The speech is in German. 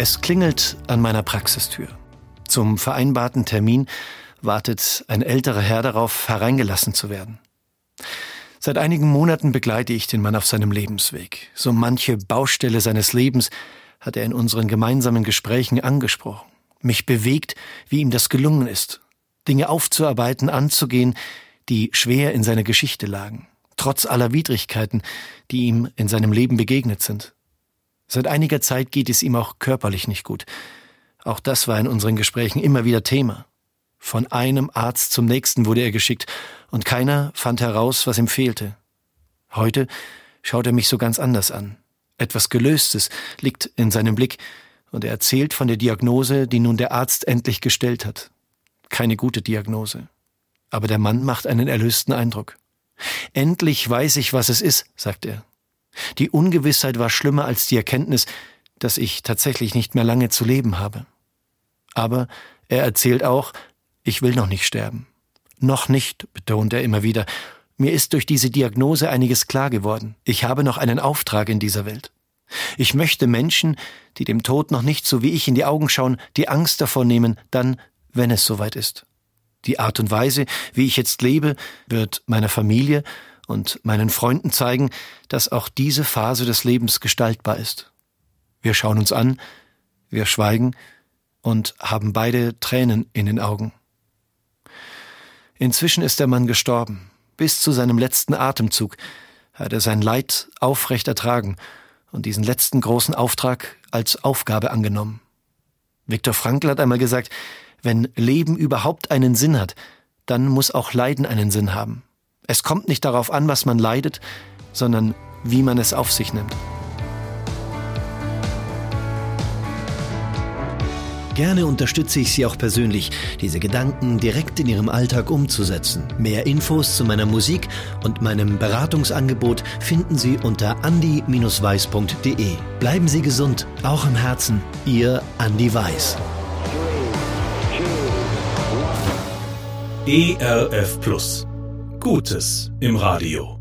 Es klingelt an meiner Praxistür. Zum vereinbarten Termin wartet ein älterer Herr darauf, hereingelassen zu werden. Seit einigen Monaten begleite ich den Mann auf seinem Lebensweg. So manche Baustelle seines Lebens hat er in unseren gemeinsamen Gesprächen angesprochen. Mich bewegt, wie ihm das gelungen ist, Dinge aufzuarbeiten, anzugehen, die schwer in seiner Geschichte lagen, trotz aller Widrigkeiten, die ihm in seinem Leben begegnet sind. Seit einiger Zeit geht es ihm auch körperlich nicht gut. Auch das war in unseren Gesprächen immer wieder Thema. Von einem Arzt zum nächsten wurde er geschickt, und keiner fand heraus, was ihm fehlte. Heute schaut er mich so ganz anders an. Etwas Gelöstes liegt in seinem Blick, und er erzählt von der Diagnose, die nun der Arzt endlich gestellt hat. Keine gute Diagnose. Aber der Mann macht einen erlösten Eindruck. Endlich weiß ich, was es ist, sagt er. Die Ungewissheit war schlimmer als die Erkenntnis, dass ich tatsächlich nicht mehr lange zu leben habe. Aber er erzählt auch, ich will noch nicht sterben. Noch nicht, betont er immer wieder. Mir ist durch diese Diagnose einiges klar geworden. Ich habe noch einen Auftrag in dieser Welt. Ich möchte Menschen, die dem Tod noch nicht so wie ich in die Augen schauen, die Angst davor nehmen, dann, wenn es soweit ist. Die Art und Weise, wie ich jetzt lebe, wird meiner Familie und meinen Freunden zeigen, dass auch diese Phase des Lebens gestaltbar ist. Wir schauen uns an, wir schweigen und haben beide Tränen in den Augen. Inzwischen ist der Mann gestorben. Bis zu seinem letzten Atemzug hat er sein Leid aufrecht ertragen und diesen letzten großen Auftrag als Aufgabe angenommen. Viktor Frankl hat einmal gesagt, wenn Leben überhaupt einen Sinn hat, dann muss auch Leiden einen Sinn haben. Es kommt nicht darauf an, was man leidet, sondern wie man es auf sich nimmt. Gerne unterstütze ich Sie auch persönlich, diese Gedanken direkt in Ihrem Alltag umzusetzen. Mehr Infos zu meiner Musik und meinem Beratungsangebot finden Sie unter andi-weiß.de. Bleiben Sie gesund, auch im Herzen. Ihr Andi Weiß. ERF Plus. Gutes im Radio.